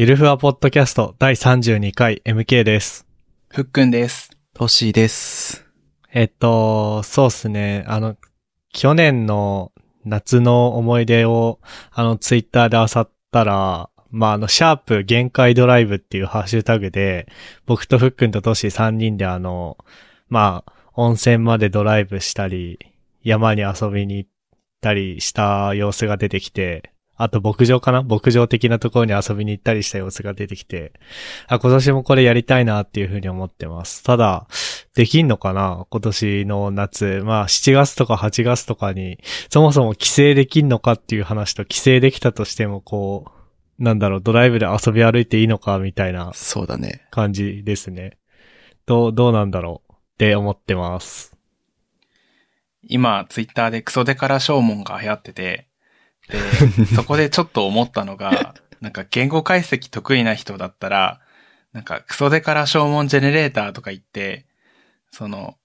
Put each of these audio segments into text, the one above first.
ゆるふわポッドキャスト第32回 MK です。ふっくんです。トシです。えっと、そうっすね。あの、去年の夏の思い出を、あの、ツイッターで漁ったら、まあ、あの、シャープ限界ドライブっていうハッシュタグで、僕とふっくんとトシ3人であの、まあ、温泉までドライブしたり、山に遊びに行ったりした様子が出てきて、あと牧場かな？牧場的なところに遊びに行ったりした様子が出てきて、あ、今年もこれやりたいなっていうふうに思ってます。ただ、できんのかな？今年の夏。まあ、7月とか8月とかに、そもそも帰省できんのかっていう話と、帰省できたとしても、こう、なんだろう、ドライブで遊び歩いていいのかみたいなそうだね。感じですね。どう、どうなんだろう？って思ってます。今、ツイッターでクソデカラ証文が流行ってて、で、そこでちょっと思ったのが、なんか言語解析得意な人だったら、なんかクソデカラ証文ジェネレーターとか言って、その、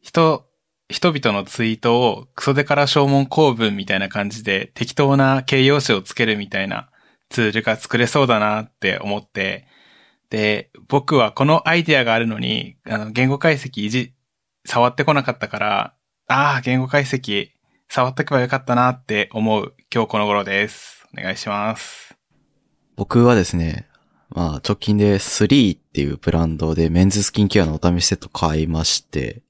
人、人々のツイートをクソデカラ証文構文みたいな感じで適当な形容詞をつけるみたいなツールが作れそうだなって思って、で、僕はこのアイデアがあるのに、あの、言語解析いじ、触ってこなかったから、ああ、言語解析、触ってけばよかったなって思う今日この頃です。お願いします。僕はですね、まあ直近で3っていうブランドでメンズスキンケアのお試しセット買いまして、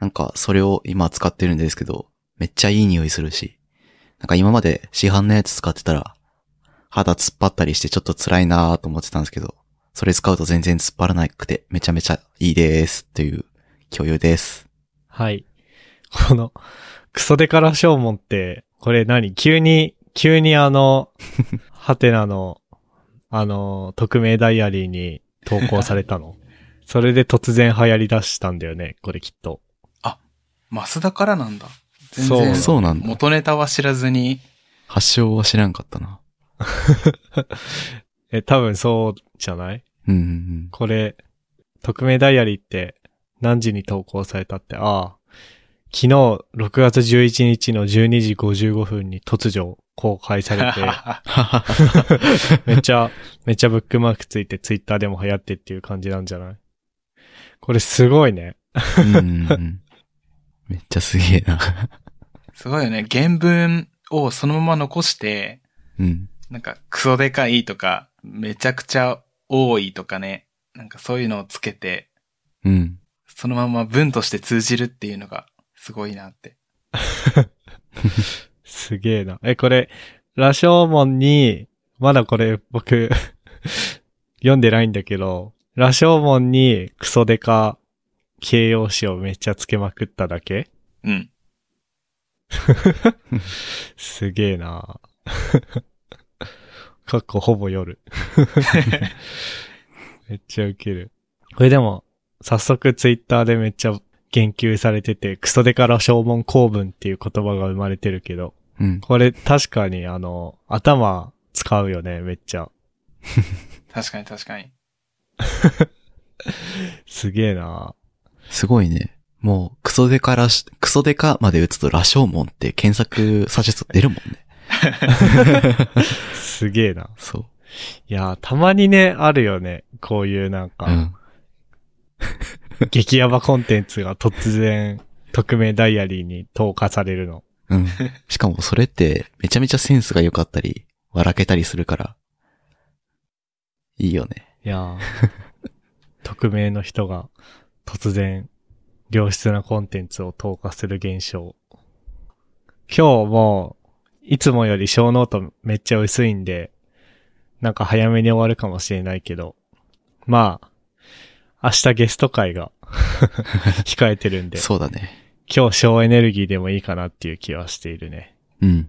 なんかそれを今使ってるんですけど、めっちゃいい匂いするし、なんか今まで市販のやつ使ってたら、肌突っ張ったりしてちょっと辛いなーと思ってたんですけど、それ使うと全然突っ張らなくてめちゃめちゃいいですっていう共有です。はい。この、クソデカラ証文って、これ何？急に、急にあの、ハテナの、あの、匿名ダイアリーに投稿されたの？それで突然流行り出したんだよね、これきっと。マスダからなんだ。全そう然そうなんだ。元ネタは知らずに、発祥は知らんかったな。え、多分そうじゃない？うんうんうん。これ、匿名ダイアリーって何時に投稿されたって、ああ、昨日6月11日の12時55分に突如公開されて、めっちゃ、めっちゃブックマークついてツイッターでも流行ってっていう感じなんじゃない？これすごいね。うん。めっちゃすげえな。すごいよね。原文をそのまま残して、うん。なんかクソでかいとか、めちゃくちゃ多いとかね、なんかそういうのをつけて、うん。そのまま文として通じるっていうのがすごいなって。すげえな。え、これ、ラショーモンに、まだこれ僕、読んでないんだけど、ラショーモンにクソデカ形容詞をめっちゃつけまくっただけ？うん。すげえなかっこほぼ夜。めっちゃウケる。これでも、早速ツイッターでめっちゃ言及されてて、クソデカラ証文公文っていう言葉が生まれてるけど、うん。これ確かにあの、頭使うよね、めっちゃ。確かに確かに。すげえなすごいね。もう、クソデカラし、クソデカまで打つと羅生門って検索サジェスト出るもんね。すげえな。そう。いやー、たまにね、あるよね。こういうなんか、うん。激ヤバコンテンツが突然、匿名ダイアリーに投下されるの。うん。しかもそれって、めちゃめちゃセンスが良かったり、笑けたりするから、いいよね。いやー 匿名の人が突然、良質なコンテンツを投下する現象。今日も、いつもより小ノートめっちゃ薄いんで、なんか早めに終わるかもしれないけど、まあ、明日ゲスト会が 控えてるんで、そうだね。今日小エネルギーでもいいかなっていう気はしているね。うん。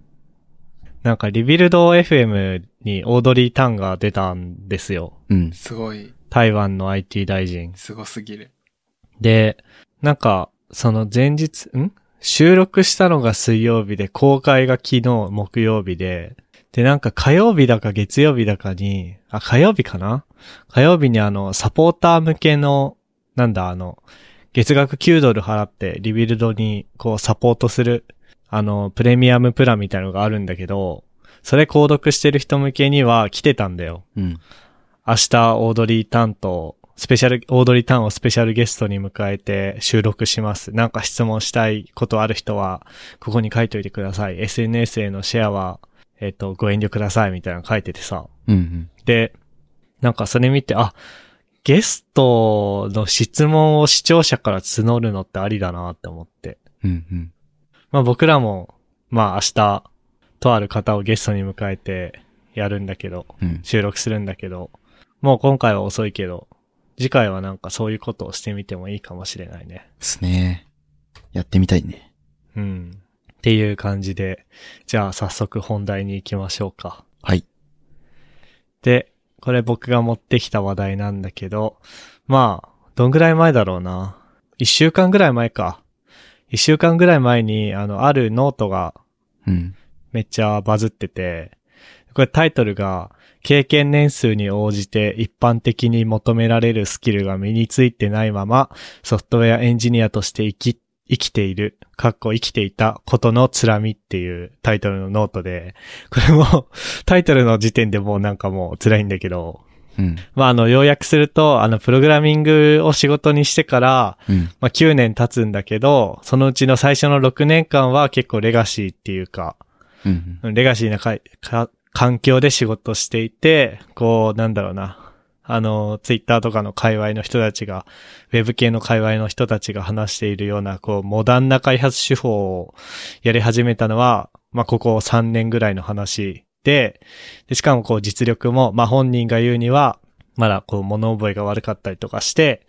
なんかリビルド FM にオードリー・タンが出たんですよ。うん。すごい、台湾の IT 大臣。すごすぎる。で、なんか、その前日、ん？収録したのが水曜日で、公開が昨日木曜日で、で、なんか火曜日だか月曜日だかに、あ、火曜日かな？火曜日にあの、サポーター向けの、なんだ、あの、月額9ドル払って Rebuild にこうサポートする、あの、プレミアムプランみたいなのがあるんだけど、それ購読してる人向けには来てたんだよ。うん。明日オードリー担当、スペシャル、オードリータンをスペシャルゲストに迎えて収録します。なんか質問したいことある人は、ここに書いといてください。SNS へのシェアは、えっ、と、ご遠慮くださいみたいなの書いててさ。うんうん。で、なんかそれ見て、あ、ゲストの質問を視聴者から募るのってありだなって思って。うんうん。まあ僕らも、まあ明日、とある方をゲストに迎えてやるんだけど、うん。収録するんだけど、もう今回は遅いけど、次回はなんかそういうことをしてみてもいいかもしれないね。ですね。やってみたいね。うん。っていう感じで、じゃあ早速本題に行きましょうか。はい。で、これ僕が持ってきた話題なんだけど、まあ、どんぐらい前だろうな。一週間ぐらい前か。一週間ぐらい前に、あの、あるノートがうん。めっちゃバズってて、これタイトルが、経験年数に応じて一般的に求められるスキルが身についてないまま、ソフトウェアエンジニアとして生き、生きている、かっこ生きていたことのつらみっていうタイトルのノートで、これも タイトルの時点でもうなんかもう辛いんだけど、うん。まああの要約すると、あのプログラミングを仕事にしてから、うん。まあ9年経つんだけど、そのうちの最初の6年間は結構レガシーっていうか、うん。レガシーなかか環境で仕事していて、こう、なんだろうな。あの、ツイッターとかの界隈の人たちが、ウェブ系の界隈の人たちが話しているような、こう、モダンな開発手法をやり始めたのは、まあ、ここ3年ぐらいの話で、でしかもこう、実力も、まあ、本人が言うには、まだこう、物覚えが悪かったりとかして、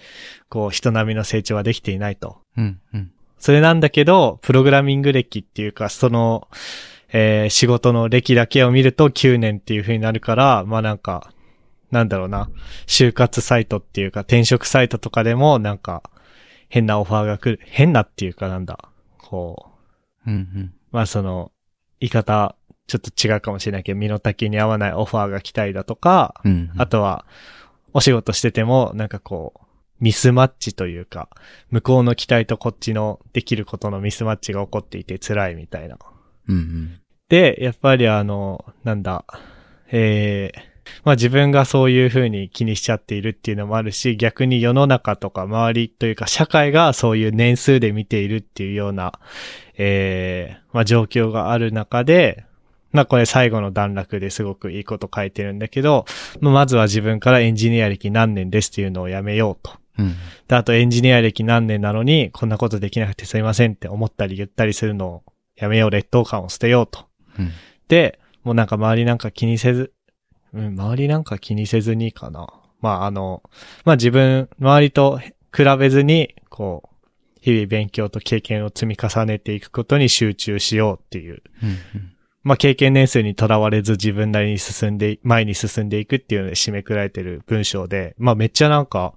こう、人並みの成長はできていないと。うん。うん。それなんだけど、プログラミング歴っていうか、その、えー仕事の歴だけを見ると9年っていう風になるから、まあなんか、なんだろうな、就活サイトっていうか、転職サイトとかでもなんか、変なオファーが来る。変なっていうかなんだ、こう、うん。うん。まあその、言い方、ちょっと違うかもしれないけど、身の丈に合わないオファーが来たりだとか、うん。あとは、お仕事してても、なんかこう、ミスマッチというか、向こうの期待とこっちのできることのミスマッチが起こっていて辛いみたいな。うん。うん。で、やっぱりあの、なんだ、えー、まあ自分がそういう風に気にしちゃっているっていうのもあるし、逆に世の中とか周りというか社会がそういう年数で見ているっていうような、えー、まあ状況がある中で、まあこれ最後の段落ですごくいいこと書いてるんだけど、まあまずは自分からエンジニア歴何年ですっていうのをやめようと。うん。で、あとエンジニア歴何年なのに、こんなことできなくてすいませんって思ったり言ったりするのをやめよう、劣等感を捨てようと。うん。で、もうなんか周りなんか気にせず、うん、周りなんか気にせずにかな。まああの、まあ自分、周りと比べずに、こう、日々勉強と経験を積み重ねていくことに集中しようっていう。うん。まあ経験年数にとらわれず自分なりに進んで、前に進んでいくっていうので締めくられてる文章で、まあめっちゃなんか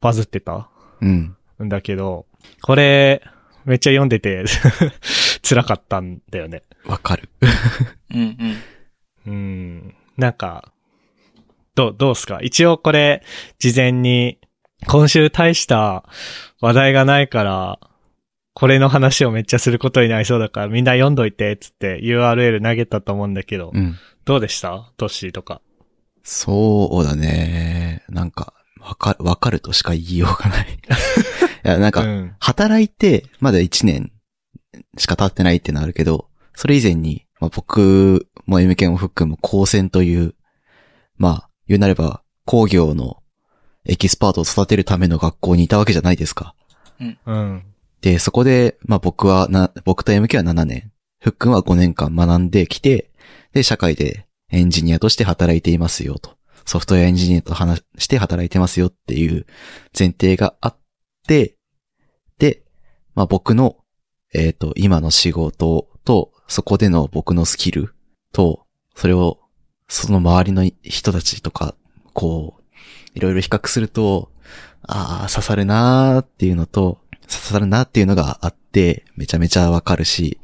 バズってたうん。んだけど、これ、めっちゃ読んでて 辛かったんだよね。わかる。うんうん。うん。なんか、どう、どうすか？一応これ、事前に、今週大した話題がないから、これの話をめっちゃすることになりそうだから、みんな読んどいて、つって URL 投げたと思うんだけど、うん。どうでした？トッシーとか。そうだね。なんか、わかる、わかるとしか言いようがない。いや、なんか、うん。働いて、まだ1年しか経ってないってのあるけど、それ以前に、まあ、僕も MK もフックも高専という、まあ、言うなれば工業のエキスパートを育てるための学校にいたわけじゃないですか。うん。で、そこで、まあ僕はな、僕と MK は7年、フックンは5年間学んできて、で、社会でエンジニアとして働いていますよと。ソフトウェアエンジニアとして働いてますよっていう前提があって、で、まあ僕の、えっ、と、今の仕事と、そこでの僕のスキルと、それを、その周りの人たちとか、こう、いろいろ比較すると、ああ、刺さるなーっていうのと、刺さるなっていうのがあって、めちゃめちゃわかるし、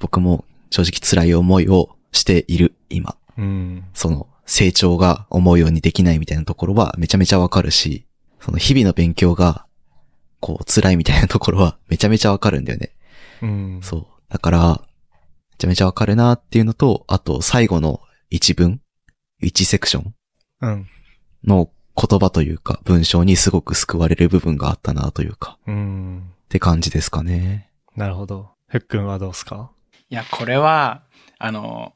僕も正直辛い思いをしている、今。うん。その、成長が思うようにできないみたいなところはめちゃめちゃわかるし、その日々の勉強が、こう、辛いみたいなところはめちゃめちゃわかるんだよね。うん。そう。だから、めちゃめちゃわかるなっていうのと、あと、最後の一文一セクションうん。の言葉というか、文章にすごく救われる部分があったなというか、うん。って感じですかね。なるほど。ふっくんはどうすか？いや、これは、あの、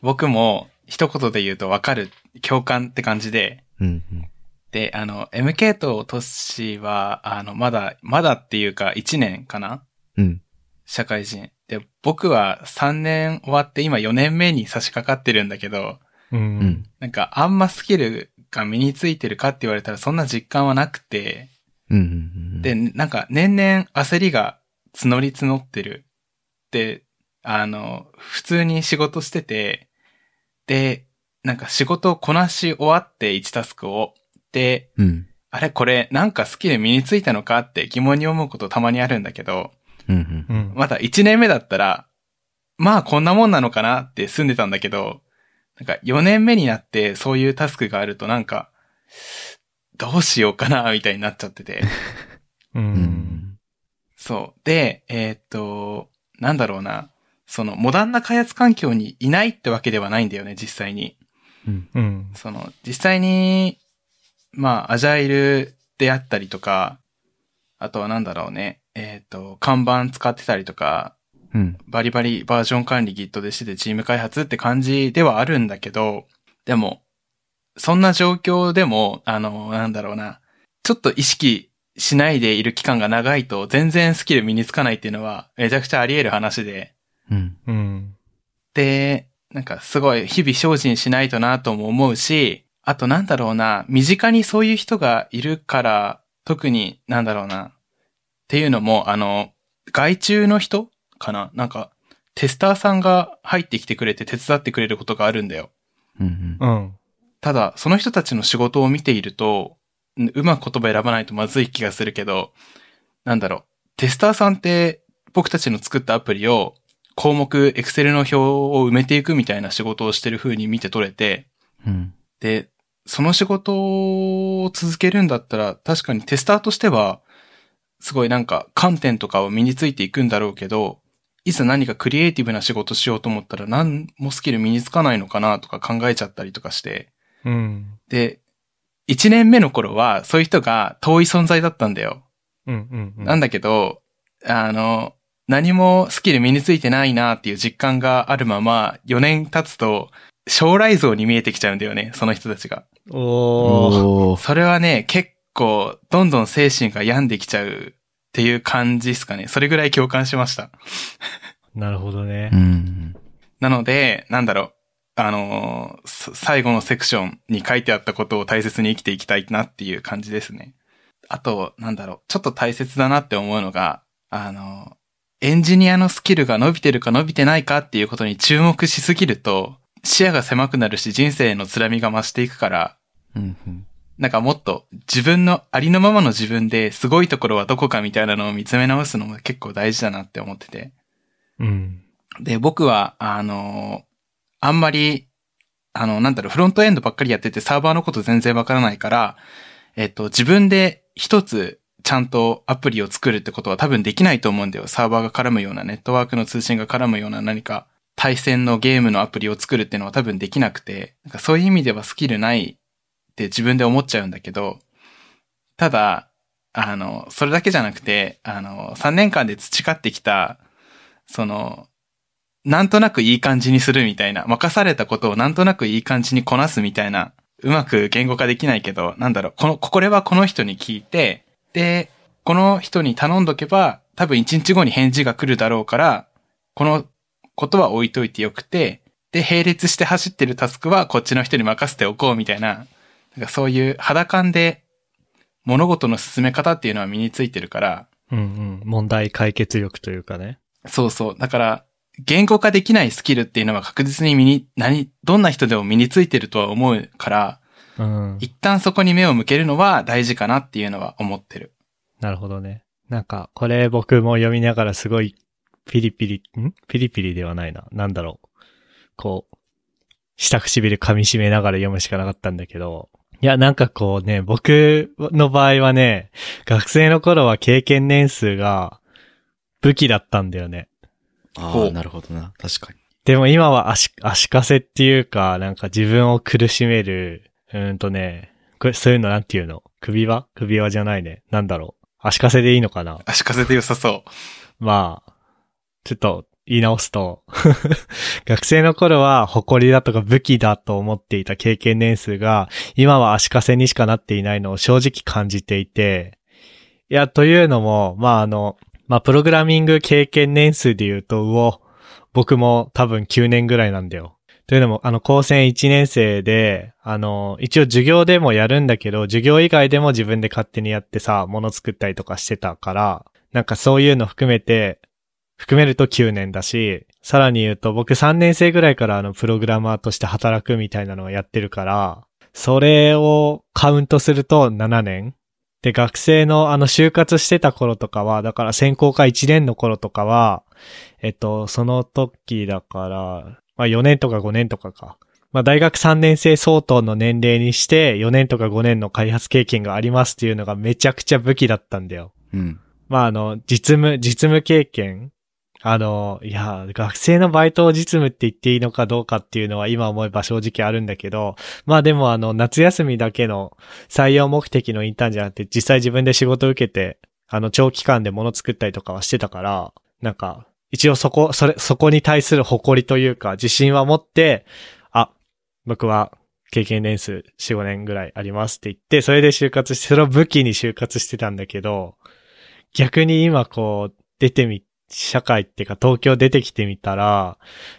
僕も一言で言うとわかる、共感って感じで、うん、うん。で、あの、MK とトッシーは、あの、まだ、まだっていうか1年かな？うん。社会人。で、僕は3年終わって今4年目に差し掛かってるんだけど、う。うんん。なんかあんまスキルが身についてるかって言われたらそんな実感はなくて、うん。で、なんか年々焦りが募り募ってる。で、あの、普通に仕事してて、で、なんか仕事をこなし終わって1タスクを、で、うん。あれこれなんかスキル身についたのかって疑問に思うことたまにあるんだけど、うんうんう。ん。まだ1年目だったら、まあこんなもんなのかなって住んでたんだけど、なんか4年目になってそういうタスクがあるとなんか、どうしようかなみたいになっちゃってて。う。うんん。そう。で、えーっと、なんだろうな。その、モダンな開発環境にいないってわけではないんだよね、実際に。うん。うん。その、実際に、まあ、アジャイルであったりとか、あとはなんだろうね。えーっと、看板使ってたりとか、うん。バリバリバージョン管理 Git でしてチーム開発って感じではあるんだけど、でも、そんな状況でも、あの、なんだろうな、ちょっと意識しないでいる期間が長いと全然スキル身につかないっていうのはめちゃくちゃあり得る話で、うん。うん。で、なんかすごい日々精進しないとなとも思うし、あとなんだろうな、身近にそういう人がいるから、特になんだろうな、っていうのも、あの、外注の人かな？なんか、テスターさんが入ってきてくれて手伝ってくれることがあるんだよ。うん。うん。ただ、その人たちの仕事を見ていると、んうまく言葉選ばないとまずい気がするけど、なんだろう、テスターさんって僕たちの作ったアプリを項目、エクセルの表を埋めていくみたいな仕事をしてる風に見て取れて、うん。で、その仕事を続けるんだったら、確かにテスターとしては、すごいなんか観点とかを身についていくんだろうけど、いざ何かクリエイティブな仕事しようと思ったら何もスキル身につかないのかなとか考えちゃったりとかして、うん。で、一年目の頃はそういう人が遠い存在だったんだよ。うん。うん。なんだけど、あの、何もスキル身についてないなっていう実感があるまま、4年経つと、将来像に見えてきちゃうんだよね、その人たちが。お。それはね、結構、どんどん精神が病んできちゃうっていう感じですかね。それぐらい共感しました。なるほどねう。ん。なので、なんだろう。あのーそ最後のセクションに書いてあったことを大切に生きていきたいなっていう感じですね。あと、なんだろう。ちょっと大切だなって思うのが、あのーエンジニアのスキルが伸びてるか伸びてないかっていうことに注目しすぎると、視野が狭くなるし人生のつらみが増していくから、うん。うん。なんかもっと自分のありのままの自分ですごいところはどこかみたいなのを見つめ直すのも結構大事だなって思ってて。うん。で、僕は、あの、あんまり、あの、なんだろう、フロントエンドばっかりやっててサーバーのこと全然わからないから、えっと、自分で一つちゃんとアプリを作るってことは多分できないと思うんだよ。サーバーが絡むような、ネットワークの通信が絡むような何か対戦のゲームのアプリを作るっていうのは多分できなくて、なんかそういう意味ではスキルないって自分で思っちゃうんだけど、ただ、あの、それだけじゃなくて、あの、3年間で培ってきた、その、なんとなくいい感じにするみたいな、任されたことをなんとなくいい感じにこなすみたいな、うまく言語化できないけど、なんだろう、この、これはこの人に聞いて、で、この人に頼んどけば、多分1日後に返事が来るだろうから、このことは置いといてよくて、で、並列して走ってるタスクはこっちの人に任せておこうみたいな、なんかそういう肌感で物事の進め方っていうのは身についてるから、うんうん。問題解決力というかね。そうそう。だから、言語化できないスキルっていうのは確実に身に、何、どんな人でも身についてるとは思うから、うん。一旦そこに目を向けるのは大事かなっていうのは思ってる。なるほどね。なんか、これ僕も読みながらすごい、ピリピリ、ん？ピリピリではないな。なんだろう。こう、下唇噛み締めながら読むしかなかったんだけど、いや、なんかこうね、僕の場合はね、学生の頃は経験年数が武器だったんだよね。ああ、なるほどな。確かに。でも今は足、足かせっていうか、なんか自分を苦しめる、うーんとね、く、そういうのなんていうの？首輪？首輪じゃないね。なんだろう。足かせでいいのかな？足かせで良さそう。まあ、ちょっと言い直すと、学生の頃は誇りだとか武器だと思っていた経験年数が、今は足かせにしかなっていないのを正直感じていて、いや、というのも、まああの、まあプログラミング経験年数で言うと、うお、僕も多分9年ぐらいなんだよ。というのも、あの、高専1年生で、あの、一応授業でもやるんだけど、授業以外でも自分で勝手にやってさ、物作ったりとかしてたから、なんかそういうの含めて、含めると9年だし、さらに言うと僕3年生ぐらいからあの、プログラマーとして働くみたいなのをやってるから、それをカウントすると7年で、学生のあの、就活してた頃とかは、だから専攻科1年の頃とかは、えっと、その時だから、まあ4年とか5年とかか。まあ大学3年生相当の年齢にして4年とか5年の開発経験がありますっていうのがめちゃくちゃ武器だったんだよ。うん。まああの、実務、実務経験あの、いや、学生のバイトを実務って言っていいのかどうかっていうのは今思えば正直あるんだけど、まあでもあの、夏休みだけの採用目的のインターンじゃなくて、実際自分で仕事受けて、あの、長期間で物作ったりとかはしてたから、なんか、一応そこ、それ、そこに対する誇りというか、自信は持って、あ、僕は経験年数4、5年ぐらいありますって言って、それで就活して、それを武器に就活してたんだけど、逆に今こう、出てみ、社会っていうか東京出てきてみたら、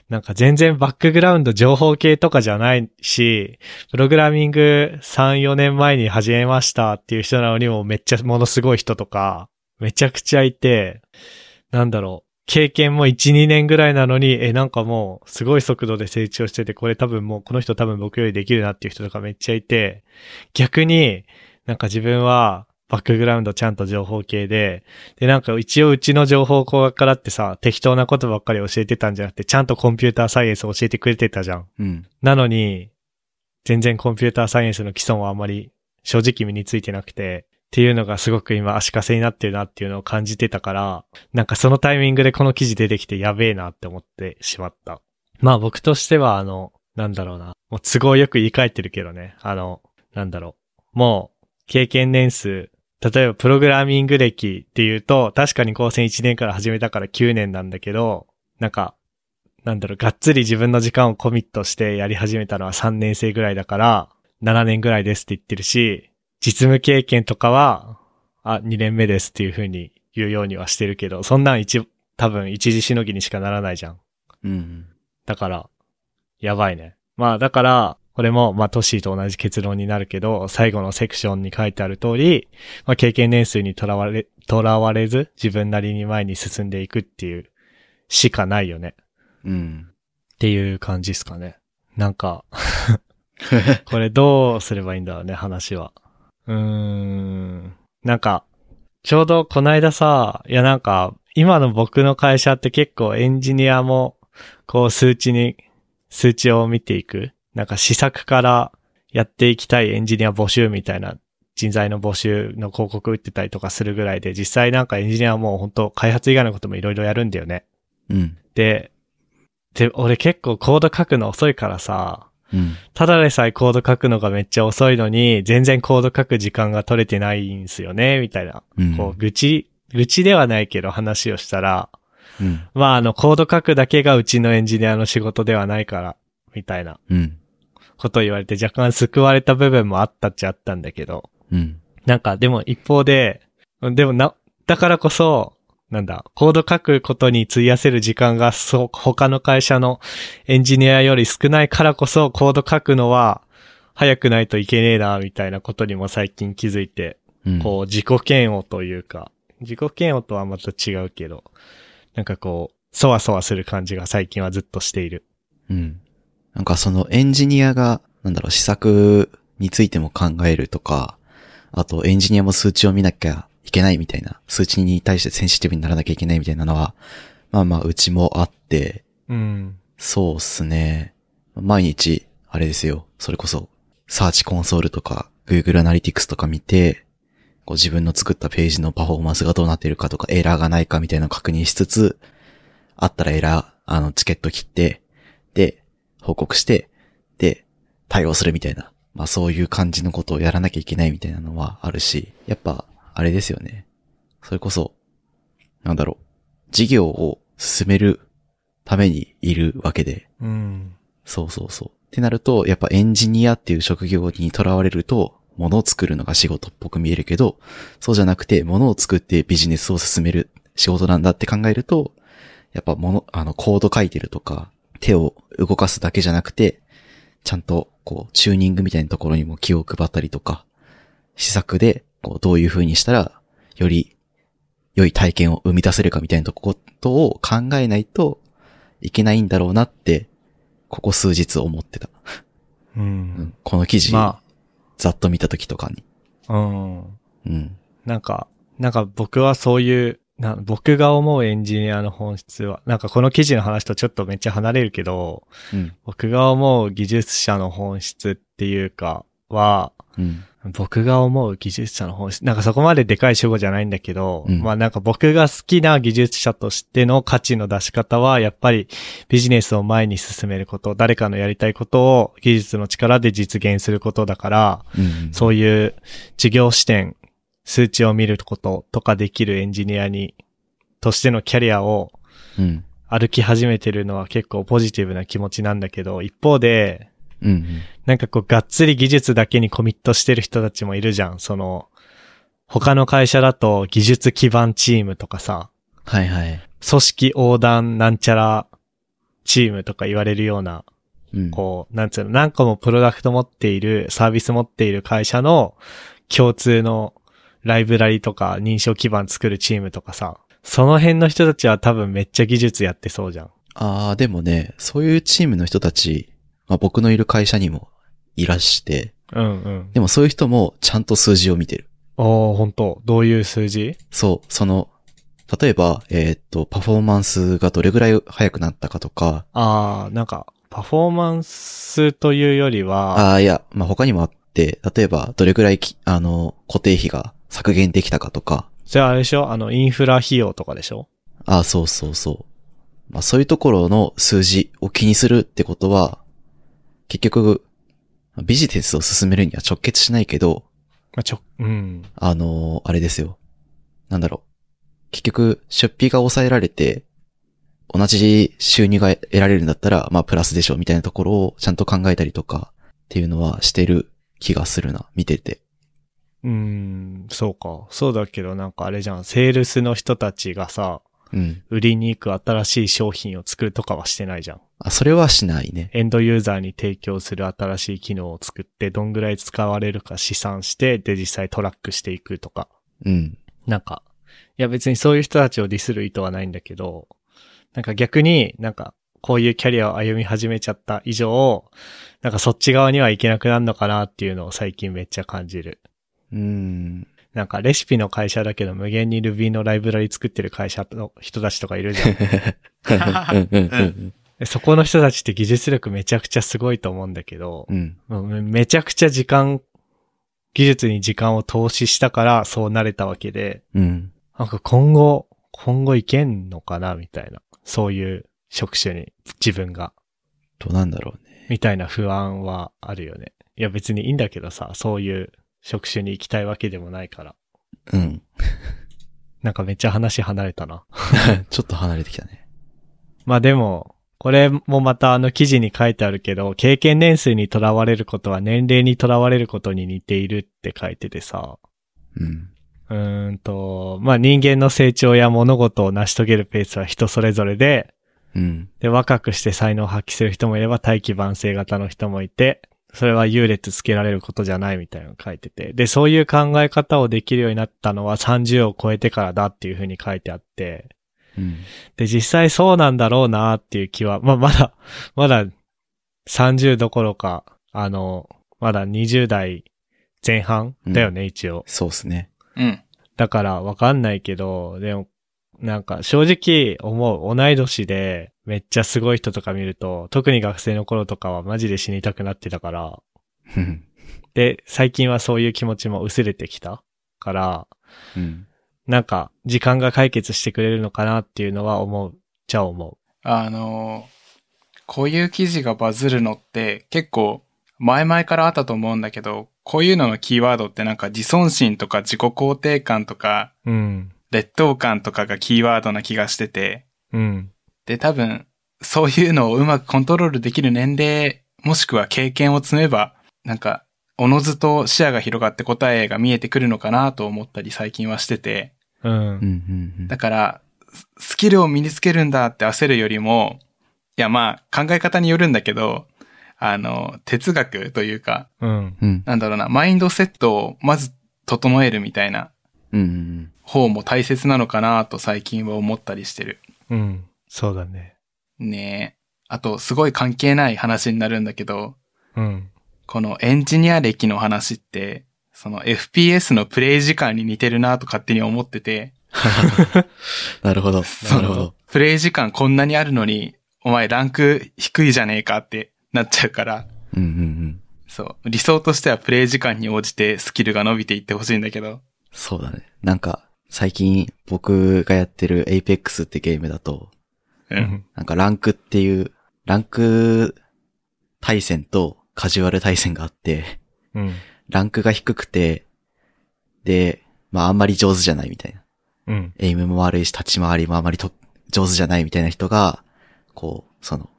なんか全然バックグラウンド情報系とかじゃないし、プログラミング3、4年前に始めましたっていう人なのにもめっちゃものすごい人とか、めちゃくちゃいて、なんだろう、経験も1、2年ぐらいなのに、え、なんかもうすごい速度で成長してて、これ多分もうこの人多分僕よりできるなっていう人とかめっちゃいて、逆になんか自分はバックグラウンドちゃんと情報系で、で、なんか一応うちの情報工学科だってさ、適当なことばっかり教えてたんじゃなくて、ちゃんとコンピューターサイエンスを教えてくれてたじゃん。うん。なのに、全然コンピューターサイエンスの基礎もあんまり正直身についてなくて、っていうのがすごく今足かせになってるなっていうのを感じてたから、なんかそのタイミングでこの記事出てきてやべえなって思ってしまった。まあ僕としてはあの、なんだろうな。もう都合よく言い換えてるけどね。あの、なんだろう。もう、経験年数、例えばプログラミング歴っていうと、確かに高専1年から始めたから9年なんだけど、なんか、なんだろう、がっつり自分の時間をコミットしてやり始めたのは3年生ぐらいだから、7年ぐらいですって言ってるし、実務経験とかは、あ、2年目ですっていう風に言うようにはしてるけど、そんなん一、多分一時しのぎにしかならないじゃん。うん。だから、やばいね。まあだから、これも、まあトッシーと同じ結論になるけど、最後のセクションに書いてある通り、まあ経験年数にとらわれ、とらわれず、自分なりに前に進んでいくっていう、しかないよね。うん。っていう感じですかね。なんか、これどうすればいいんだろうね、話は。うーん。なんか、ちょうどこないださ、いやなんか、今の僕の会社って結構エンジニアも、こう数値に、数値を見ていく。なんか施策からやっていきたいエンジニア募集みたいな人材の募集の広告打ってたりとかするぐらいで、実際なんかエンジニアはもう本当開発以外のこともいろいろやるんだよね。うん。で、で、俺結構コード書くの遅いからさ、うん。ただでさえコード書くのがめっちゃ遅いのに、全然コード書く時間が取れてないんすよね、みたいな。うん。こう、愚痴、愚痴ではないけど話をしたら、うん。まああの、コード書くだけがうちのエンジニアの仕事ではないから、みたいなうん。ことを言われて若干救われた部分もあったっちゃあったんだけど、うん。なんかでも一方で、でもな、だからこそ、なんだ、コード書くことに費やせる時間がそう、他の会社のエンジニアより少ないからこそ、コード書くのは早くないといけねえな、みたいなことにも最近気づいて、うん。こう、自己嫌悪というか、自己嫌悪とはまた違うけど、なんかこう、そわそわする感じが最近はずっとしている。うん。なんかそのエンジニアが、なんだろう、施策についても考えるとか、あとエンジニアも数値を見なきゃいけないみたいな、数値に対してセンシティブにならなきゃいけないみたいなのは、まあまあうちもあって、うん。そうっすね。毎日、あれですよ。それこそ、サーチコンソールとか、Google Analytics とか見て、こう自分の作ったページのパフォーマンスがどうなってるかとか、エラーがないかみたいなのを確認しつつ、あったらエラー、あの、チケット切って、で、報告して、で、対応するみたいなまあそういう感じのことをやらなきゃいけないみたいなのはあるし、やっぱ、あれですよね。それこそ、なんだろう。事業を進めるためにいるわけで、うん。そうそうそう。ってなると、やっぱエンジニアっていう職業にとらわれると、物を作るのが仕事っぽく見えるけど、そうじゃなくて、物を作ってビジネスを進める仕事なんだって考えると、やっぱ物、あの、コード書いてるとか、手を動かすだけじゃなくて、ちゃんと、こう、チューニングみたいなところにも気を配ったりとか、施策で、こう、どういう風にしたら、より良い体験を生み出せるかみたいなことを考えないといけないんだろうなって、ここ数日思ってた。う。うんん、この記事、まざっと見た時とかに。あ、うん。うん。なんか、なんか僕はそういう、な僕が思うエンジニアの本質は、なんかこの記事の話とちょっとめっちゃ離れるけど、うん。僕が思う技術者の本質っていうかは、うん。僕が思う技術者の本質、なんかそこまででかい主語じゃないんだけど、うんまあなんか僕が好きな技術者としての価値の出し方は、やっぱりビジネスを前に進めること、誰かのやりたいことを技術の力で実現することだから、うん。そういう事業視点、数値を見ることとかできるエンジニアに、としてのキャリアをうん。歩き始めてるのは結構ポジティブな気持ちなんだけど、一方で、うん。うん。なんかこう、がっつり技術だけにコミットしてる人たちもいるじゃん。その、他の会社だと技術基盤チームとかさ、はいはい。組織横断なんちゃらチームとか言われるような、うん。こう、なんつうの、何個もプロダクト持っている、サービス持っている会社の共通のライブラリとか認証基盤作るチームとかさ、その辺の人たちは多分めっちゃ技術やってそうじゃん。ああ、でもね、そういうチームの人たち、まあ僕のいる会社にもいらして、うんうん。でもそういう人もちゃんと数字を見てる。おー、本当どういう数字？そう、その、例えば、えーっと、パフォーマンスがどれぐらい速くなったかとか、ああ、なんか、パフォーマンスというよりは、ああ、いや、まあ、他にもあって、例えば、どれぐらいき、あの、固定費が削減できたかとか、それはあれでしょ？あの、インフラ費用とかでしょ？ああ、そうそうそう。まあ、そういうところの数字を気にするってことは、結局、ビジネスを進めるには直結しないけど、まあ、ちょ、うん。あのあれですよ。なんだろう。結局、出費が抑えられて、同じ収入が得られるんだったら、まあ、プラスでしょ、みたいなところをちゃんと考えたりとか、っていうのはしてる気がするな、見てて。うん、そうか。そうだけどなんかあれじゃん、セールスの人たちがさ、うん。売りに行く新しい商品を作るとかはしてないじゃん。あ、それはしないね。エンドユーザーに提供する新しい機能を作って、どんぐらい使われるか試算して、で実際トラックしていくとか。うん。なんか、いや別にそういう人たちをディスる意図はないんだけど、なんか逆になんか、こういうキャリアを歩み始めちゃった以上、なんかそっち側には行けなくなるのかなっていうのを最近めっちゃ感じる。うん。なんかレシピの会社だけど無限に Ruby のライブラリ作ってる会社の人たちとかいるじゃん。そこの人たちって技術力めちゃくちゃすごいと思うんだけど、うん。めちゃくちゃ時間、技術に時間を投資したからそうなれたわけで、うん。なんか今後、今後いけんのかなみたいな。そういう職種に自分が、どうなんだろうね。みたいな不安はあるよね。いや別にいいんだけどさ、そういう職種に行きたいわけでもないから。うん。なんかめっちゃ話離れたな。ちょっと離れてきたね。まあでも、これもまたあの記事に書いてあるけど、経験年数にとらわれることは年齢にとらわれることに似ているって書いててさ、うん。うーんと、まあ人間の成長や物事を成し遂げるペースは人それぞれで、うん。で、若くして才能を発揮する人もいれば大器晩成型の人もいて、それは優劣つけられることじゃないみたいなのが書いてて。で、そういう考え方をできるようになったのは30を超えてからだっていうふうに書いてあって、うん。で、実際そうなんだろうなっていう気は、まあ、まだ、まだ30どころか、あの、まだ20代前半だよね、一応。そうっすね。うん。だからわかんないけど、でも、なんか正直思う、同い年でめっちゃすごい人とか見ると、特に学生の頃とかはマジで死にたくなってたから、うん。で、最近はそういう気持ちも薄れてきたから、うん。なんか時間が解決してくれるのかなっていうのは思う、じゃあ思あの、こういう記事がバズるのって結構前々からあったと思うんだけど、こういうののキーワードってなんか自尊心とか自己肯定感とか、うん。劣等感とかがキーワードな気がしてて、うん。で、多分、そういうのをうまくコントロールできる年齢、もしくは経験を積めば、なんか、おのずと視野が広がって答えが見えてくるのかなと思ったり最近はしてて、うん。だから、ススキルを身につけるんだって焦るよりも、いやまあ、考え方によるんだけど、あの、哲学というか、うん。うんなんだろうな、マインドセットをまず整えるみたいなうんうん方も大切なのかなと最近は思ったりしてる。うん。そうだね。ねえ。あと、すごい関係ない話になるんだけど、うん。このエンジニア歴の話って、その FPS のプレイ時間に似てるなと勝手に思ってて、なるほど。なるほど。プレイ時間こんなにあるのに、お前ランク低いじゃねえかってなっちゃうから、うんうんうん。そう。理想としてはプレイ時間に応じてスキルが伸びていってほしいんだけど。そうだね。なんか、最近僕がやってる Apex ってゲームだと。なんかランクっていう、ランク対戦とカジュアル対戦があって、うん。ランクが低くて、で、まああんまり上手じゃないみたいな。うん。エイムも悪いし、立ち回りもあまりと上手じゃないみたいな人が、こう、その、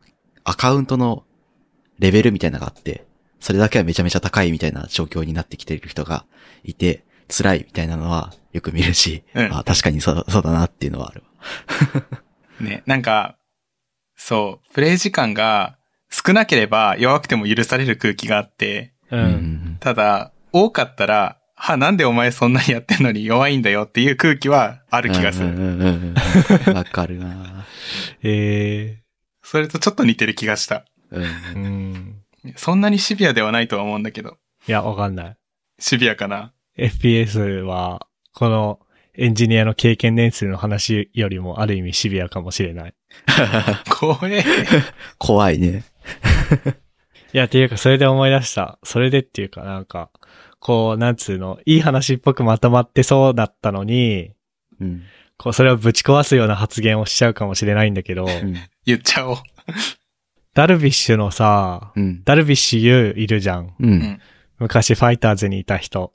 アカウントのレベルみたいなのがあって、それだけはめちゃめちゃ高いみたいな状況になってきている人がいて、辛いみたいなのはよく見るし、うんあ確かにそうそうだなっていうのはある。ね、なんか、そう、プレイ時間が少なければ弱くても許される空気があって、う。うんんただ、多かったら、は、なんでお前そんなにやってんのに弱いんだよっていう空気はある気がする。わかるな えそれとちょっと似てる気がした。うん。そんなにシビアではないとは思うんだけど。いや、わかんない。シビアかな FPS は、このエンジニアの経験年数の話よりもある意味シビアかもしれない。怖え。怖いね。いや、っていうか、それで思い出した。それでっていうか、なんか、こう、なんつうの、いい話っぽくまとまってそうだったのに、うん。こう、それをぶち壊すような発言をしちゃうかもしれないんだけど、うん。言っちゃおう。ダルビッシュのさ、うん。ダルビッシュ有いるじゃん。う。うんん。昔ファイターズにいた人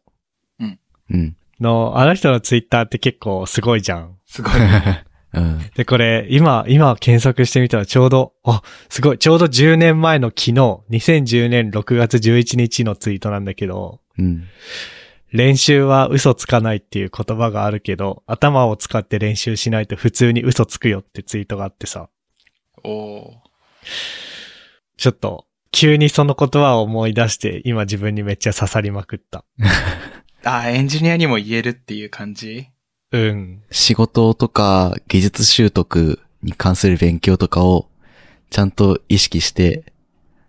うん。の、あの人のツイッターって結構すごいじゃん。すごいね。うん。で、これ、今、今検索してみたらちょうど、あ、すごい、ちょうど10年前の昨日、2010年6月11日のツイートなんだけど、うん。練習は嘘つかないっていう言葉があるけど、頭を使って練習しないと普通に嘘つくよってツイートがあってさ、おーちょっと、急にその言葉を思い出して、今自分にめっちゃ刺さりまくった。あ、エンジニアにも言えるっていう感じ？うん。仕事とか技術習得に関する勉強とかをちゃんと意識して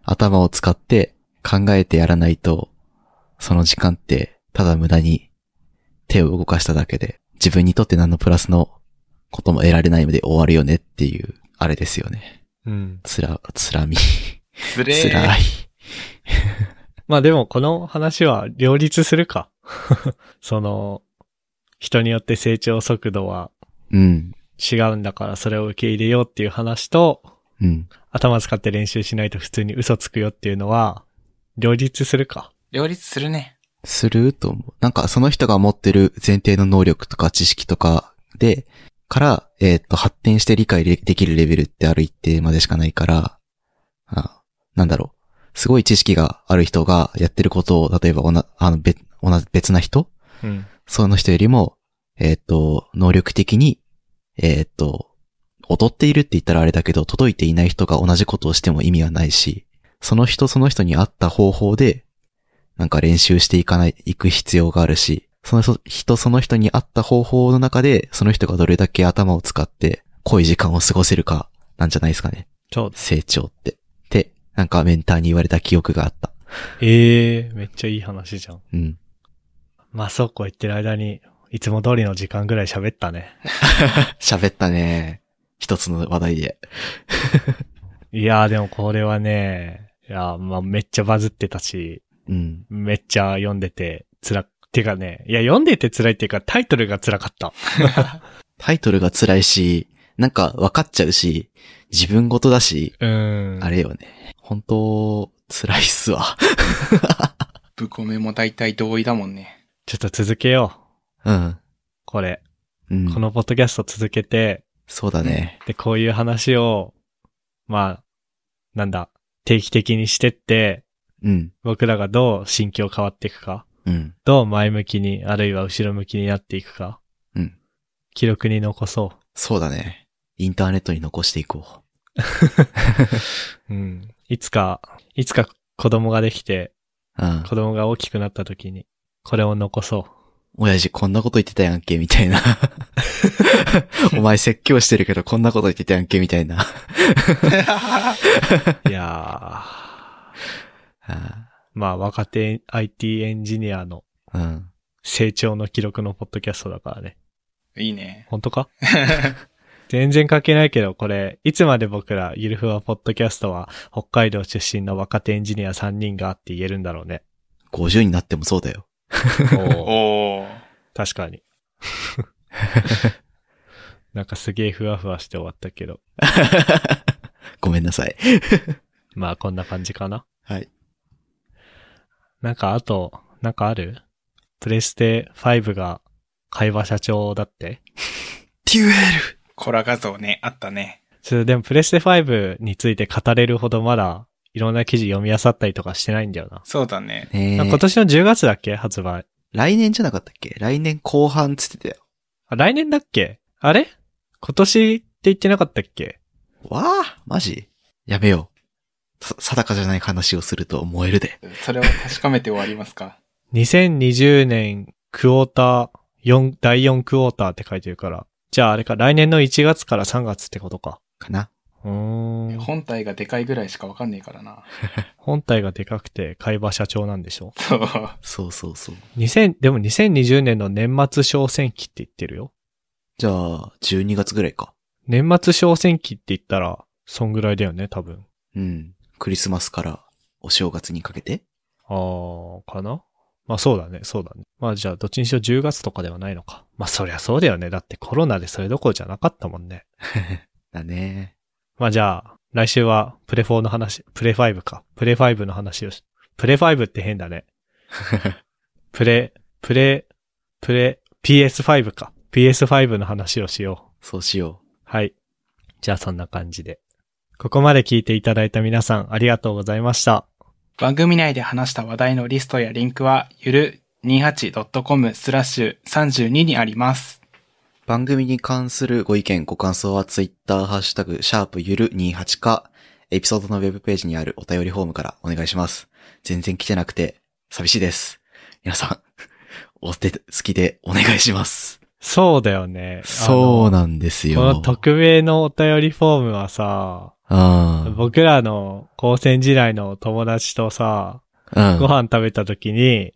頭を使って考えてやらないとその時間ってただ無駄に手を動かしただけで自分にとって何のプラスのことも得られないので終わるよねっていうあれですよね。うん。つら、つらみ。つれー辛い。まあでもこの話は両立するか。その、人によって成長速度はうん。違うんだからそれを受け入れようっていう話と、うん。頭使って練習しないと普通に嘘つくよっていうのは、両立するか。両立するね。すると思う。なんかその人が持ってる前提の能力とか知識とかで、から、えっ、と、発展して理解できるレベルってある一定までしかないから、あなんだろう。すごい知識がある人がやってることを、例えばおな、あの、別、同じ別な人？うん。その人よりも、えっ、と、能力的に、えっ、と、劣っているって言ったらあれだけど、届いていない人が同じことをしても意味はないし、その人その人に合った方法で、なんか練習していかない、いく必要があるし、その人その人に合った方法の中で、その人がどれだけ頭を使って濃い時間を過ごせるか、なんじゃないですかね。そう。成長って。なんかメンターに言われた記憶があった。ええめっちゃいい話じゃん。うん。まあそうこう言ってる間に、いつも通りの時間ぐらい喋ったね。喋ったね。一つの話題で。いやーでもこれはね、いやーまあめっちゃバズってたし、うん。めっちゃ読んでて辛く、てかね、いや読んでて辛いっていうかタイトルが辛かった。タイトルが辛いし、なんか分かっちゃうし、自分ごとだし、うーん。あれよね。本当、辛いっすわ。ブコメも大体同意だもんね。ちょっと続けよう。うん。これ。うん。このポッドキャスト続けて、そうだね。で、こういう話を、まあ、なんだ、定期的にしてって、うん。僕らがどう心境変わっていくか、うん。どう前向きに、あるいは後ろ向きになっていくか、うん。記録に残そそうだね。インターネットに残していこう。うん。いつか、いつか子供ができて、う。うん。子供が大きくなった時に、これを残そ親父こんなこと言ってたやんけ、みたいな。お前説教してるけどこんなこと言ってたやんけ、みたいな。う。いやー。まあ、若手 IT エンジニアのうん。成長の記録のポッドキャストだからね。いいね。本当か？全然関係ないけど、これ、いつまで僕ら、ゆるふわポッドキャストは、北海道出身の若手エンジニア3人がって言えるんだろうね。50になってもそうだよ。おー。確かに。なんかすげえふわふわして終わったけど。ごめんなさい。まあ、こんな感じかな。はい。なんか、あと、なんかある？プレステ5が会話社長だって？デュエルコラ画像ね、あったね。ちょっとでもプレステ5について語れるほどまだ、いろんな記事読み漁ったりとかしてないんだよな。そうだね。ねえ今年の10月だっけ？発売。来年じゃなかったっけ？来年後半つってたよ。あ、来年だっけ？あれ？今年って言ってなかったっけ？わあマジ？やめよう。さ、定かじゃない話をすると燃えるで。それを確かめて終わりますか？2020年クォーター、4、第4クォーターって書いてるから。じゃああれか、来年の1月から3月ってことか。かなうーん。本体がでかいぐらいしかわかんねえからな。本体がでかくて、海馬社長なんでしょ？そう。そうそうそう。2000、でも2020年の年末小選期って言ってるよ。じゃあ、12月ぐらいか。年末小選期って言ったら、そんぐらいだよね、多分。うん。クリスマスからお正月にかけて？あー、かな？まあそうだね、そうだね。まあじゃあどっちにしろ10月とかではないのか。まあそりゃそうだよね。だってコロナでそれどころじゃなかったもんね。だね。まあじゃあ、来週はプレ4の話、プレ5か。プレ5の話をし、プレ5って変だね。プレ、プレ、プレ、PS5 か。PS5 の話をしよう。そうしよはい。じゃあそんな感じで。ここまで聞いていただいた皆さんありがとうございました。番組内で話した話題のリストやリンクは、ゆる 28.com スラッシュ32にあります。う。番組に関するご意見、ご感想はツイッターハッシュタグ、シャープゆる28か、エピソードのウェブページにあるお便りフォームからお願いします。全然来てなくて、寂しいです。皆さん、お手好きでお願いします。そうだよね。そうななんですよ。この匿名のお便りフォームはさ、うん。僕らの高専時代の友達とさ、うん。ご飯食べた時に、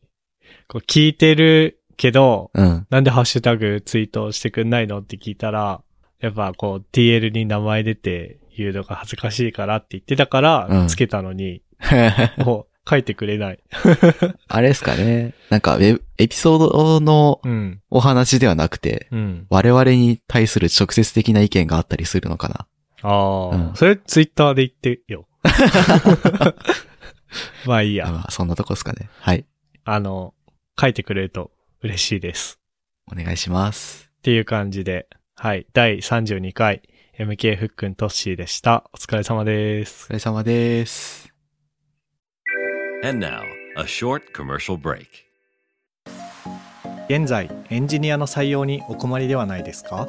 こう聞いてるけど、うん。なんでハッシュタグツイートしてくんないのって聞いたら、やっぱこう TL に名前出て言うのが恥ずかしいからって言ってたからうんつけたのに、もう書いてくれない。あれですかね。なんか、ウェブ、エピソードのうん。お話ではなくて、うん。我々に対する直接的な意見があったりするのかな。ああ、うんそれツイッターで言ってよ。まあいいや。まあ、そんなとこですかね。はい。あの、書いてくれると嬉しいです。お願いします。っていう感じで、はい。第32回 MK ふっくんトッシーでした。お疲れ様ですお疲。れ様です。And now, a short commercial break. 現在エンジニアの採用にお困りではないですか？